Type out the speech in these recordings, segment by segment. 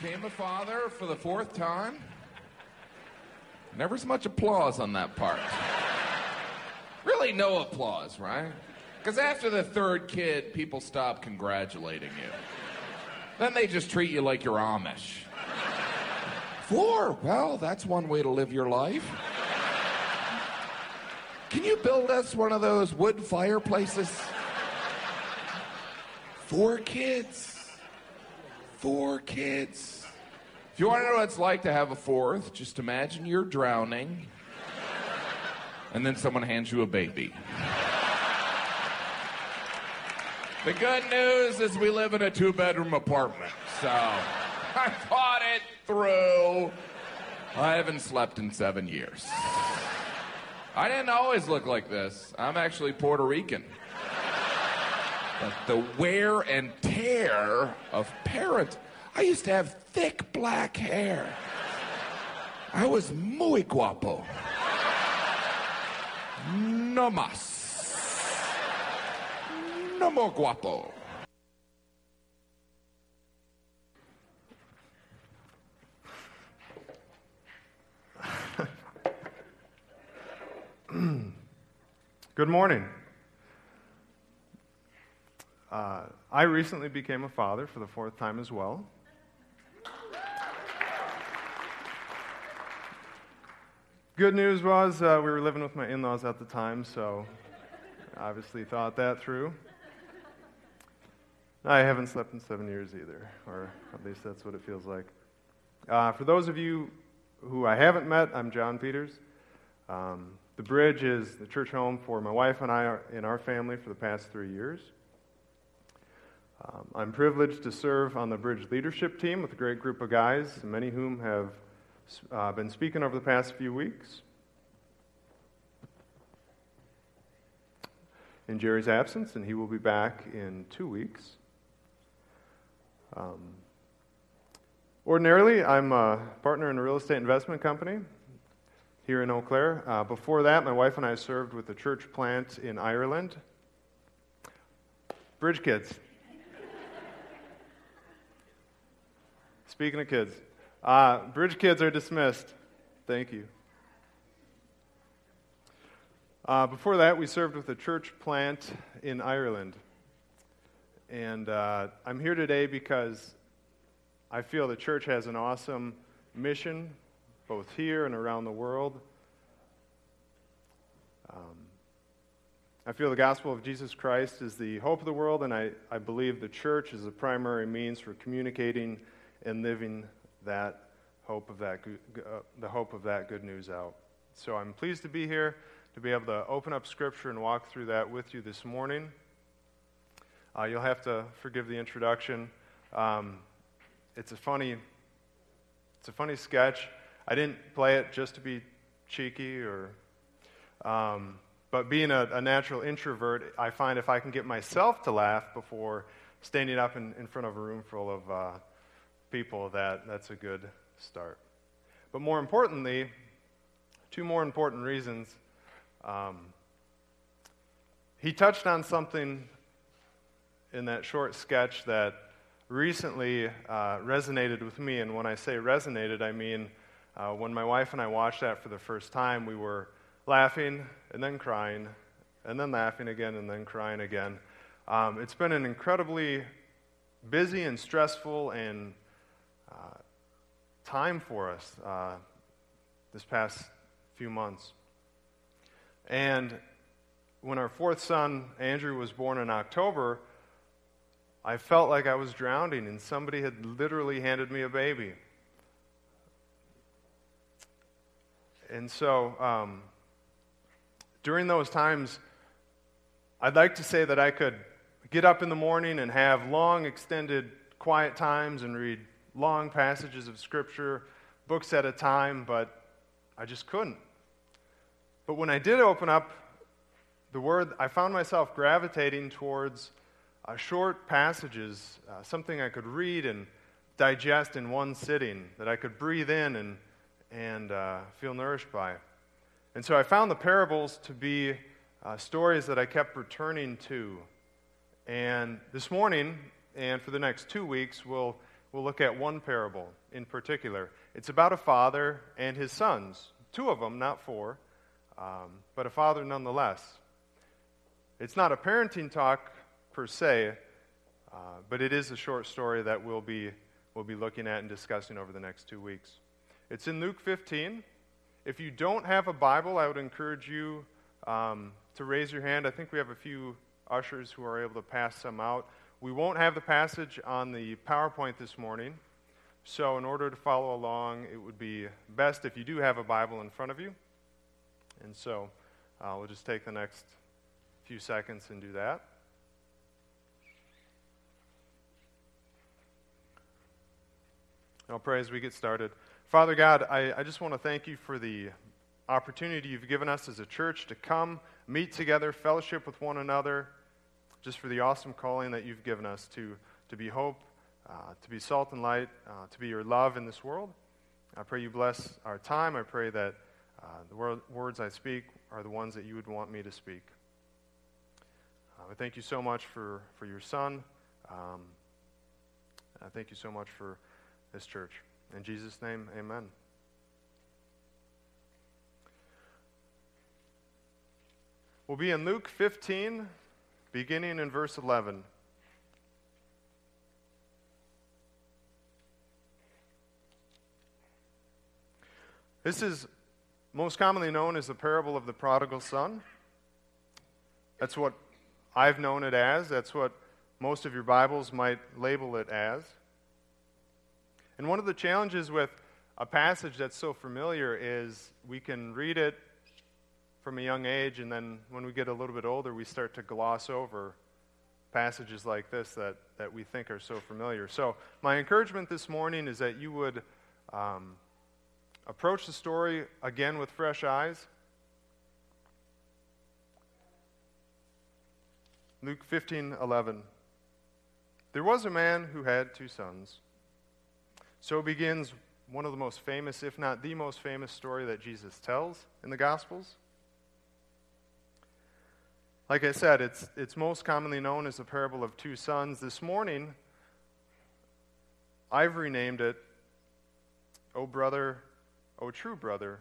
Became a father for the fourth time. Never so much applause on that part. Really, no applause, right? Because after the third kid, people stop congratulating you. Then they just treat you like you're Amish. Four? Well, that's one way to live your life. Can you build us one of those wood fireplaces? Four kids. Four kids. If you want to know what it's like to have a fourth, just imagine you're drowning and then someone hands you a baby. The good news is we live in a two bedroom apartment, so I thought it through. I haven't slept in seven years. I didn't always look like this. I'm actually Puerto Rican. But the wear and tear of parents. I used to have thick black hair. I was muy guapo. No más. No more guapo. Good morning. Uh, I recently became a father for the fourth time as well. Good news was uh, we were living with my in laws at the time, so obviously thought that through. I haven't slept in seven years either, or at least that's what it feels like. Uh, for those of you who I haven't met, I'm John Peters. Um, the Bridge is the church home for my wife and I in our family for the past three years. Um, I'm privileged to serve on the Bridge leadership team with a great group of guys, many of whom have uh, been speaking over the past few weeks. In Jerry's absence, and he will be back in two weeks. Um, ordinarily, I'm a partner in a real estate investment company here in Eau Claire. Uh, before that, my wife and I served with the church plant in Ireland. Bridge kids. Speaking of kids, uh, bridge kids are dismissed. Thank you. Uh, before that, we served with a church plant in Ireland. And uh, I'm here today because I feel the church has an awesome mission both here and around the world. Um, I feel the gospel of Jesus Christ is the hope of the world, and I, I believe the church is the primary means for communicating and living that hope of that uh, the hope of that good news out. So I'm pleased to be here to be able to open up Scripture and walk through that with you this morning. Uh, you'll have to forgive the introduction. Um, it's a funny, it's a funny sketch. I didn't play it just to be cheeky or. Um, but being a, a, natural introvert, I find if I can get myself to laugh before standing up in, in front of a room full of uh, people, that, that's a good start. But more importantly, two more important reasons. Um, he touched on something in that short sketch that recently uh, resonated with me. And when I say resonated, I mean uh, when my wife and I watched that for the first time, we were laughing and then crying, and then laughing again and then crying again. Um, it's been an incredibly busy and stressful and uh, time for us uh, this past few months. And when our fourth son, Andrew, was born in October, I felt like I was drowning, and somebody had literally handed me a baby. And so um, during those times, I'd like to say that I could get up in the morning and have long, extended, quiet times and read long passages of Scripture, books at a time, but I just couldn't. But when I did open up the Word, I found myself gravitating towards uh, short passages, uh, something I could read and digest in one sitting, that I could breathe in and and uh, feel nourished by. And so I found the parables to be uh, stories that I kept returning to. And this morning, and for the next two weeks, we'll we'll look at one parable in particular. It's about a father and his sons, two of them, not four, um, but a father nonetheless. It's not a parenting talk per se, uh, but it is a short story that we'll be, we'll be looking at and discussing over the next two weeks. It's in Luke 15. If you don't have a Bible, I would encourage you um, to raise your hand. I think we have a few ushers who are able to pass some out. We won't have the passage on the PowerPoint this morning, so in order to follow along, it would be best if you do have a Bible in front of you. And so uh, we'll just take the next few seconds and do that. I'll pray as we get started. Father God, I, I just want to thank you for the opportunity you've given us as a church to come, meet together, fellowship with one another just for the awesome calling that you've given us to, to be hope, uh, to be salt and light, uh, to be your love in this world. I pray you bless our time. I pray that uh, the wor- words I speak are the ones that you would want me to speak. Uh, I thank you so much for, for your son. Um, I thank you so much for this church. In Jesus' name, amen. We'll be in Luke 15, beginning in verse 11. This is most commonly known as the parable of the prodigal son. That's what I've known it as. That's what most of your Bibles might label it as. And one of the challenges with a passage that's so familiar is we can read it from a young age, and then when we get a little bit older, we start to gloss over passages like this that, that we think are so familiar. So, my encouragement this morning is that you would um, approach the story again with fresh eyes. Luke 15 11. There was a man who had two sons. So begins one of the most famous, if not the most famous, story that Jesus tells in the Gospels. Like I said, it's, it's most commonly known as the parable of two sons. This morning, I've renamed it, O brother, O true brother,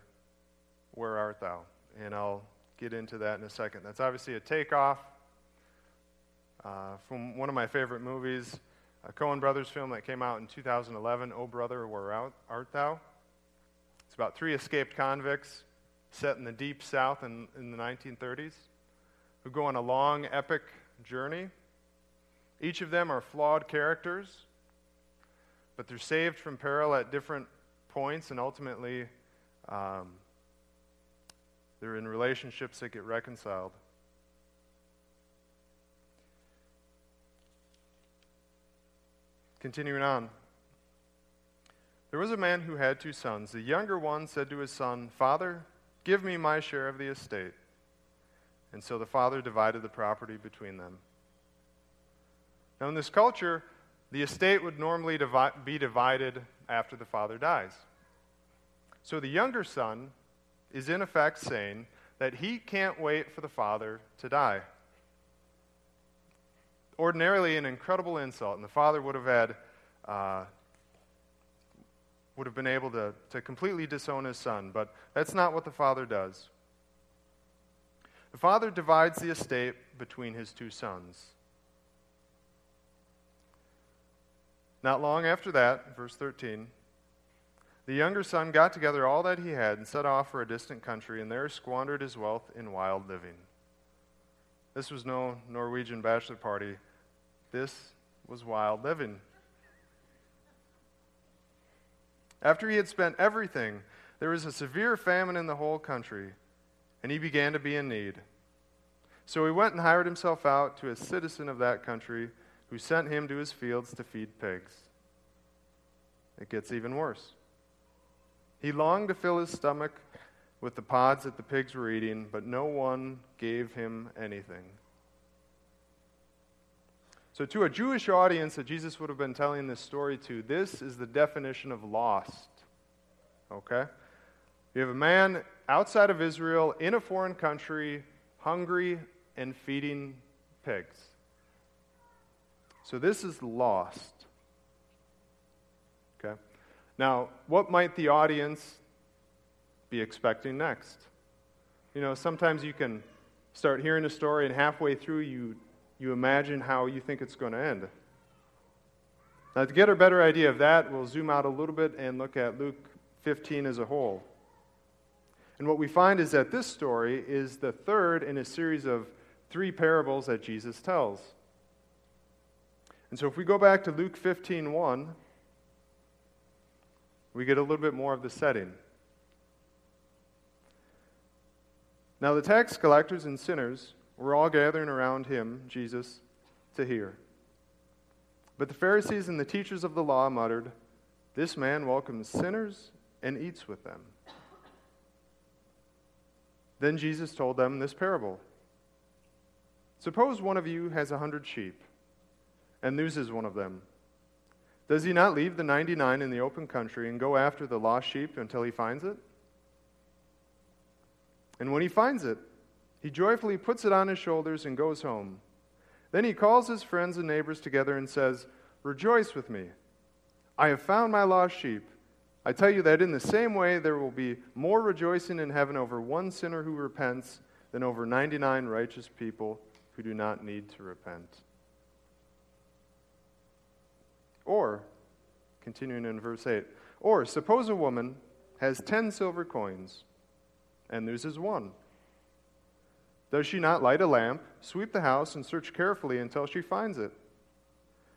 where art thou? And I'll get into that in a second. That's obviously a takeoff uh, from one of my favorite movies, a Coen Brothers film that came out in 2011, O Brother, Where Art Thou? It's about three escaped convicts set in the deep south in, in the 1930s who go on a long, epic journey. Each of them are flawed characters, but they're saved from peril at different points, and ultimately, um, they're in relationships that get reconciled. Continuing on. There was a man who had two sons. The younger one said to his son, Father, give me my share of the estate. And so the father divided the property between them. Now, in this culture, the estate would normally be divided after the father dies. So the younger son is in effect saying that he can't wait for the father to die. Ordinarily, an incredible insult, and the father would have had. Uh, would have been able to, to completely disown his son, but that's not what the father does. The father divides the estate between his two sons. Not long after that, verse 13, the younger son got together all that he had and set off for a distant country, and there squandered his wealth in wild living. This was no Norwegian bachelor party. This was wild living. After he had spent everything, there was a severe famine in the whole country and he began to be in need. So he went and hired himself out to a citizen of that country who sent him to his fields to feed pigs. It gets even worse. He longed to fill his stomach with the pods that the pigs were eating, but no one gave him anything. So, to a Jewish audience that Jesus would have been telling this story to, this is the definition of lost. Okay? You have a man outside of Israel in a foreign country, hungry and feeding pigs. So this is lost. Okay? Now, what might the audience be expecting next? You know, sometimes you can start hearing a story, and halfway through, you, you imagine how you think it's going to end. Now, to get a better idea of that, we'll zoom out a little bit and look at Luke 15 as a whole. And what we find is that this story is the third in a series of three parables that Jesus tells. And so if we go back to Luke 15 1, we get a little bit more of the setting. Now, the tax collectors and sinners were all gathering around him, Jesus, to hear. But the Pharisees and the teachers of the law muttered, This man welcomes sinners and eats with them. Then Jesus told them this parable Suppose one of you has a hundred sheep and loses one of them. Does he not leave the 99 in the open country and go after the lost sheep until he finds it? And when he finds it, he joyfully puts it on his shoulders and goes home. Then he calls his friends and neighbors together and says, Rejoice with me. I have found my lost sheep. I tell you that in the same way, there will be more rejoicing in heaven over one sinner who repents than over 99 righteous people who do not need to repent. Or, continuing in verse 8, or suppose a woman has 10 silver coins and loses one. Does she not light a lamp, sweep the house, and search carefully until she finds it?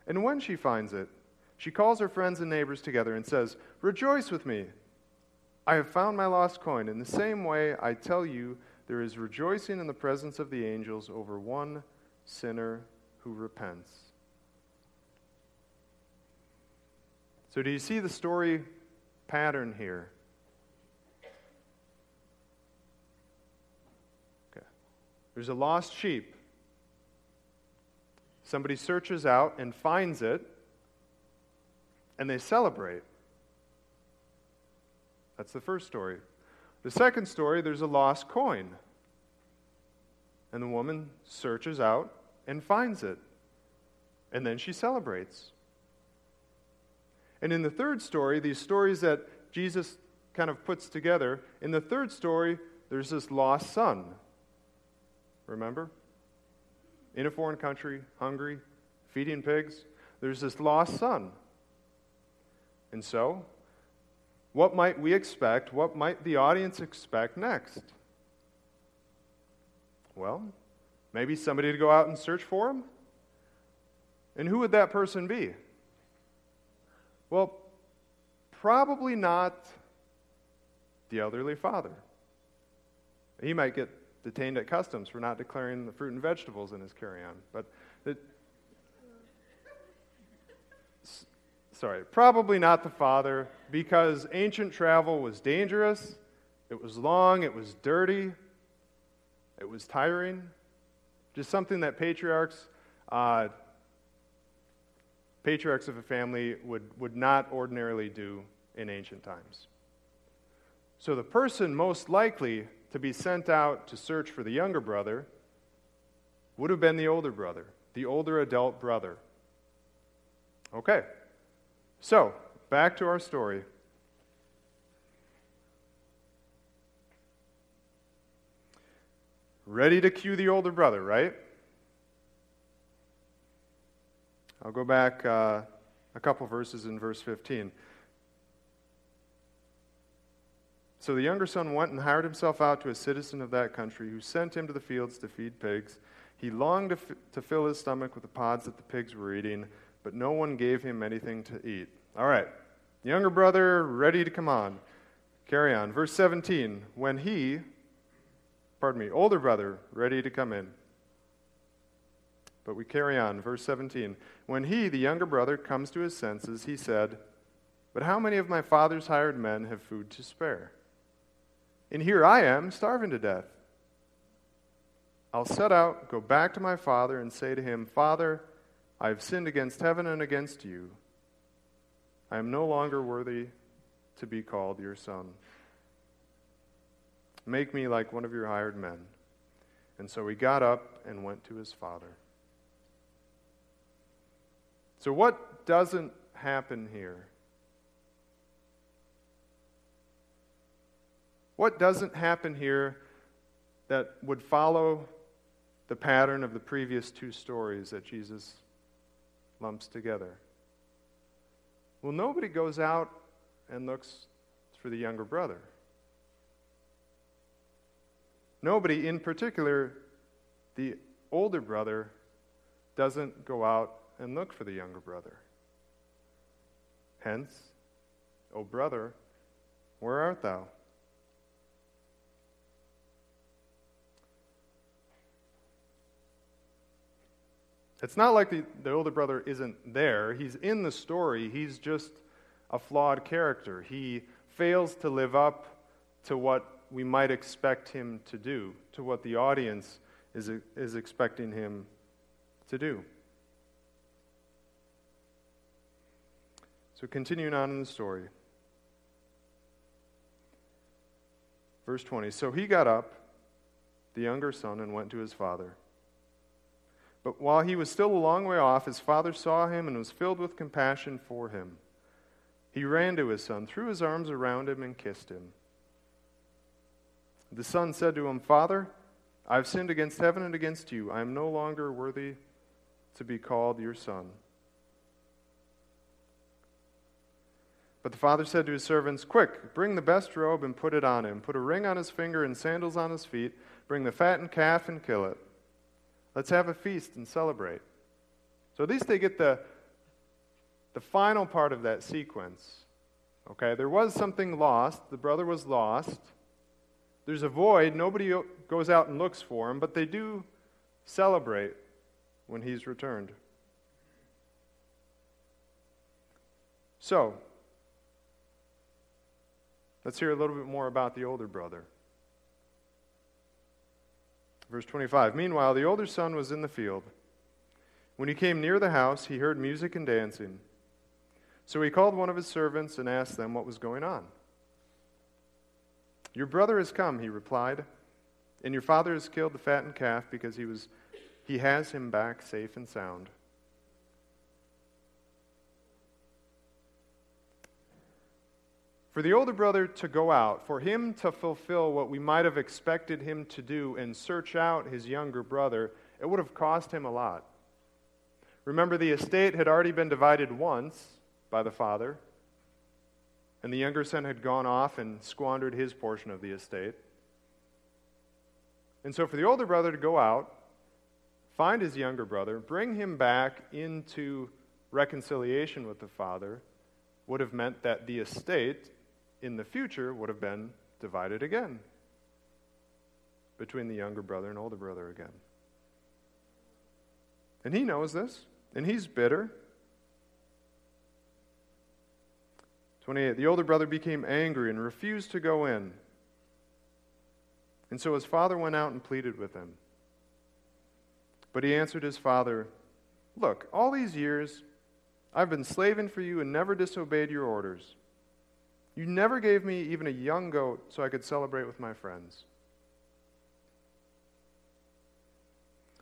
And when she finds it, she calls her friends and neighbors together and says, Rejoice with me! I have found my lost coin. In the same way, I tell you, there is rejoicing in the presence of the angels over one sinner who repents. So, do you see the story pattern here? Okay. There's a lost sheep. Somebody searches out and finds it, and they celebrate. That's the first story. The second story, there's a lost coin. And the woman searches out and finds it. And then she celebrates. And in the third story, these stories that Jesus kind of puts together, in the third story, there's this lost son. Remember? In a foreign country, hungry, feeding pigs. There's this lost son. And so, what might we expect? What might the audience expect next? Well, maybe somebody to go out and search for him? And who would that person be? Well, probably not the elderly father. He might get detained at customs for not declaring the fruit and vegetables in his carry on. But, it, sorry, probably not the father because ancient travel was dangerous, it was long, it was dirty, it was tiring. Just something that patriarchs uh, patriarchs of a family would, would not ordinarily do in ancient times. So the person most likely to be sent out to search for the younger brother would have been the older brother, the older adult brother. Okay, so back to our story. Ready to cue the older brother, right? I'll go back uh, a couple verses in verse 15. So the younger son went and hired himself out to a citizen of that country who sent him to the fields to feed pigs. He longed to, f- to fill his stomach with the pods that the pigs were eating, but no one gave him anything to eat. All right, younger brother, ready to come on. Carry on. Verse 17. When he, pardon me, older brother, ready to come in. But we carry on. Verse 17. When he, the younger brother, comes to his senses, he said, But how many of my father's hired men have food to spare? And here I am, starving to death. I'll set out, go back to my father, and say to him, Father, I have sinned against heaven and against you. I am no longer worthy to be called your son. Make me like one of your hired men. And so he got up and went to his father. So, what doesn't happen here? What doesn't happen here that would follow the pattern of the previous two stories that Jesus lumps together? Well, nobody goes out and looks for the younger brother. Nobody, in particular, the older brother, doesn't go out and look for the younger brother. Hence, O brother, where art thou? It's not like the, the older brother isn't there. He's in the story. He's just a flawed character. He fails to live up to what we might expect him to do, to what the audience is, is expecting him to do. So, continuing on in the story. Verse 20 So he got up, the younger son, and went to his father. But while he was still a long way off, his father saw him and was filled with compassion for him. He ran to his son, threw his arms around him, and kissed him. The son said to him, Father, I've sinned against heaven and against you. I am no longer worthy to be called your son. But the father said to his servants, Quick, bring the best robe and put it on him. Put a ring on his finger and sandals on his feet. Bring the fattened calf and kill it. Let's have a feast and celebrate. So at least they get the, the final part of that sequence. Okay, there was something lost. The brother was lost. There's a void. Nobody goes out and looks for him, but they do celebrate when he's returned. So, let's hear a little bit more about the older brother. Verse 25 Meanwhile, the older son was in the field. When he came near the house, he heard music and dancing. So he called one of his servants and asked them what was going on. Your brother has come, he replied, and your father has killed the fattened calf because he, was, he has him back safe and sound. For the older brother to go out, for him to fulfill what we might have expected him to do and search out his younger brother, it would have cost him a lot. Remember, the estate had already been divided once by the father, and the younger son had gone off and squandered his portion of the estate. And so, for the older brother to go out, find his younger brother, bring him back into reconciliation with the father, would have meant that the estate in the future would have been divided again between the younger brother and older brother again. And he knows this, and he's bitter. 28. The older brother became angry and refused to go in. And so his father went out and pleaded with him. But he answered his father, Look, all these years I've been slaving for you and never disobeyed your orders. You never gave me even a young goat so I could celebrate with my friends.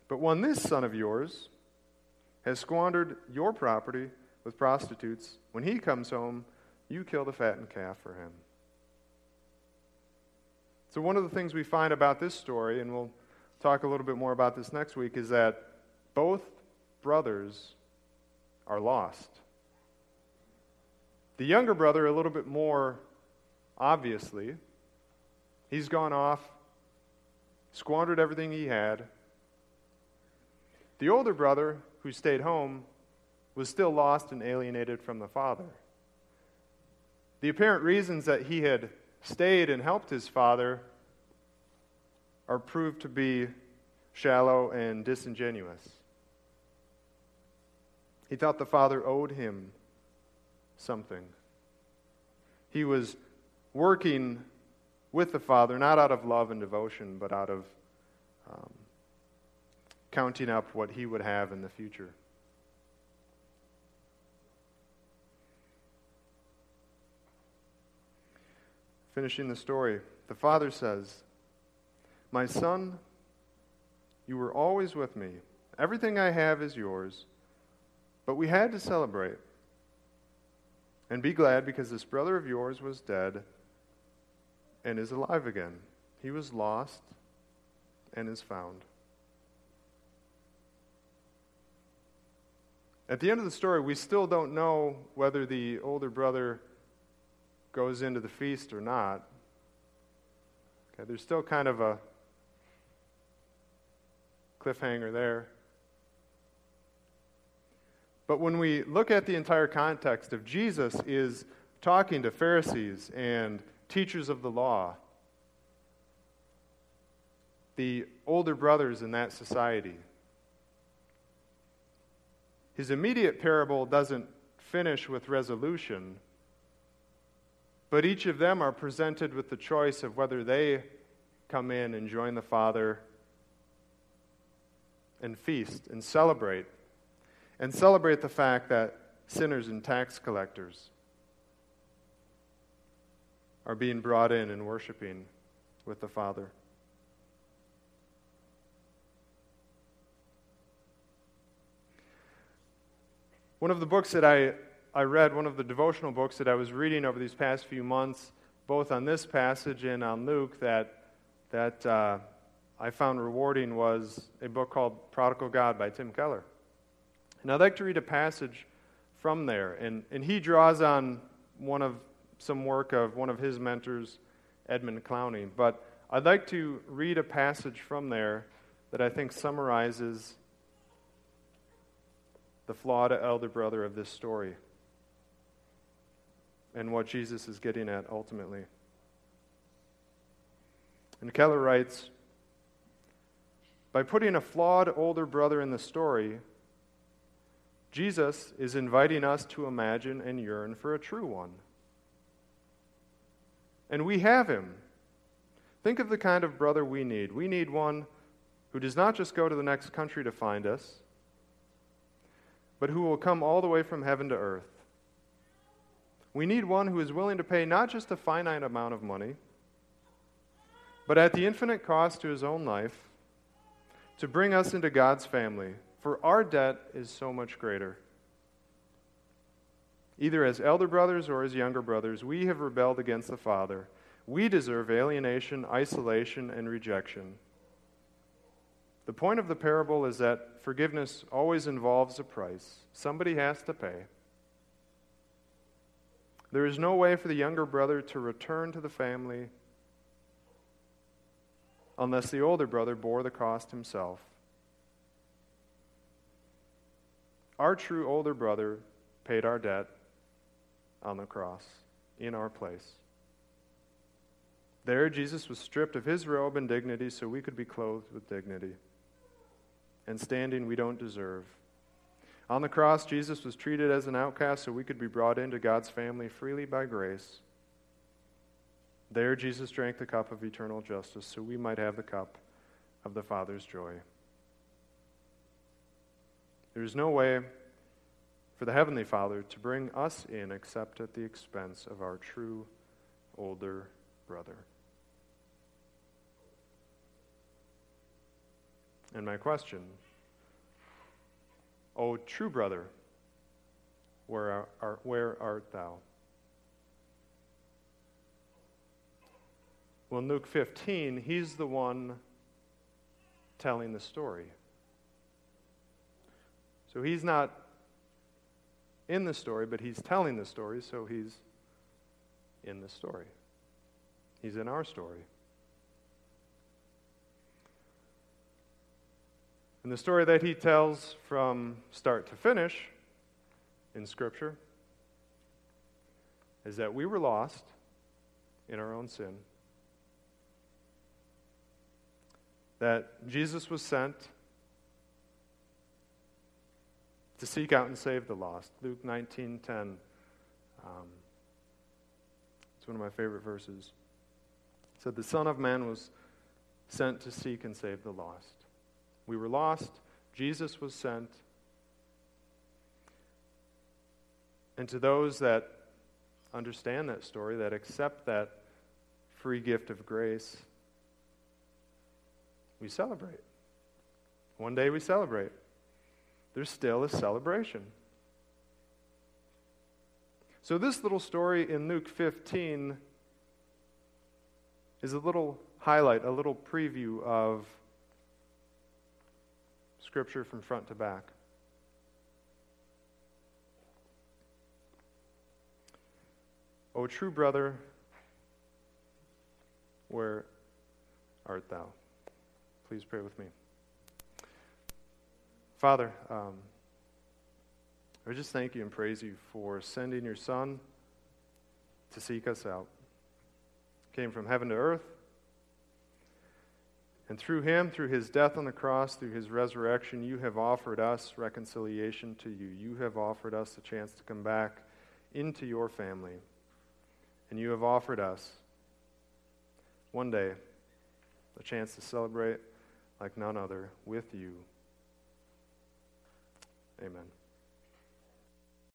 But when this son of yours has squandered your property with prostitutes, when he comes home, you kill the fattened calf for him. So, one of the things we find about this story, and we'll talk a little bit more about this next week, is that both brothers are lost. The younger brother, a little bit more obviously, he's gone off, squandered everything he had. The older brother, who stayed home, was still lost and alienated from the father. The apparent reasons that he had stayed and helped his father are proved to be shallow and disingenuous. He thought the father owed him something. He was working with the Father, not out of love and devotion, but out of um, counting up what he would have in the future. Finishing the story, the father says, My son, you were always with me. Everything I have is yours. But we had to celebrate. And be glad because this brother of yours was dead and is alive again. He was lost and is found. At the end of the story, we still don't know whether the older brother goes into the feast or not. Okay, there's still kind of a cliffhanger there. But when we look at the entire context of Jesus is talking to Pharisees and teachers of the law, the older brothers in that society. His immediate parable doesn't finish with resolution, but each of them are presented with the choice of whether they come in and join the Father and feast and celebrate, and celebrate the fact that sinners and tax collectors are being brought in and worshiping with the Father. One of the books that I, I read, one of the devotional books that I was reading over these past few months, both on this passage and on Luke, that, that uh, I found rewarding was a book called Prodigal God by Tim Keller. And I'd like to read a passage from there. And, and he draws on one of some work of one of his mentors, Edmund Clowney. But I'd like to read a passage from there that I think summarizes the flawed elder brother of this story and what Jesus is getting at ultimately. And Keller writes By putting a flawed older brother in the story, Jesus is inviting us to imagine and yearn for a true one. And we have him. Think of the kind of brother we need. We need one who does not just go to the next country to find us, but who will come all the way from heaven to earth. We need one who is willing to pay not just a finite amount of money, but at the infinite cost to his own life to bring us into God's family, for our debt is so much greater. Either as elder brothers or as younger brothers, we have rebelled against the Father. We deserve alienation, isolation, and rejection. The point of the parable is that forgiveness always involves a price. Somebody has to pay. There is no way for the younger brother to return to the family unless the older brother bore the cost himself. Our true older brother paid our debt on the cross in our place. There, Jesus was stripped of his robe and dignity so we could be clothed with dignity and standing we don't deserve. On the cross, Jesus was treated as an outcast so we could be brought into God's family freely by grace. There, Jesus drank the cup of eternal justice so we might have the cup of the Father's joy. There is no way for the Heavenly Father to bring us in except at the expense of our true older brother. And my question, O true brother, where, are, where art thou? Well, in Luke 15, he's the one telling the story. So he's not in the story, but he's telling the story, so he's in the story. He's in our story. And the story that he tells from start to finish in Scripture is that we were lost in our own sin, that Jesus was sent to seek out and save the lost. Luke 19:10. Um, it's one of my favorite verses. It said the Son of Man was sent to seek and save the lost. We were lost. Jesus was sent. And to those that understand that story, that accept that free gift of grace, we celebrate. One day we celebrate there's still a celebration. So, this little story in Luke 15 is a little highlight, a little preview of Scripture from front to back. O true brother, where art thou? Please pray with me. Father, um, I just thank you and praise you for sending your Son to seek us out. Came from heaven to earth. And through him, through his death on the cross, through his resurrection, you have offered us reconciliation to you. You have offered us a chance to come back into your family. And you have offered us one day a chance to celebrate like none other with you. Amen.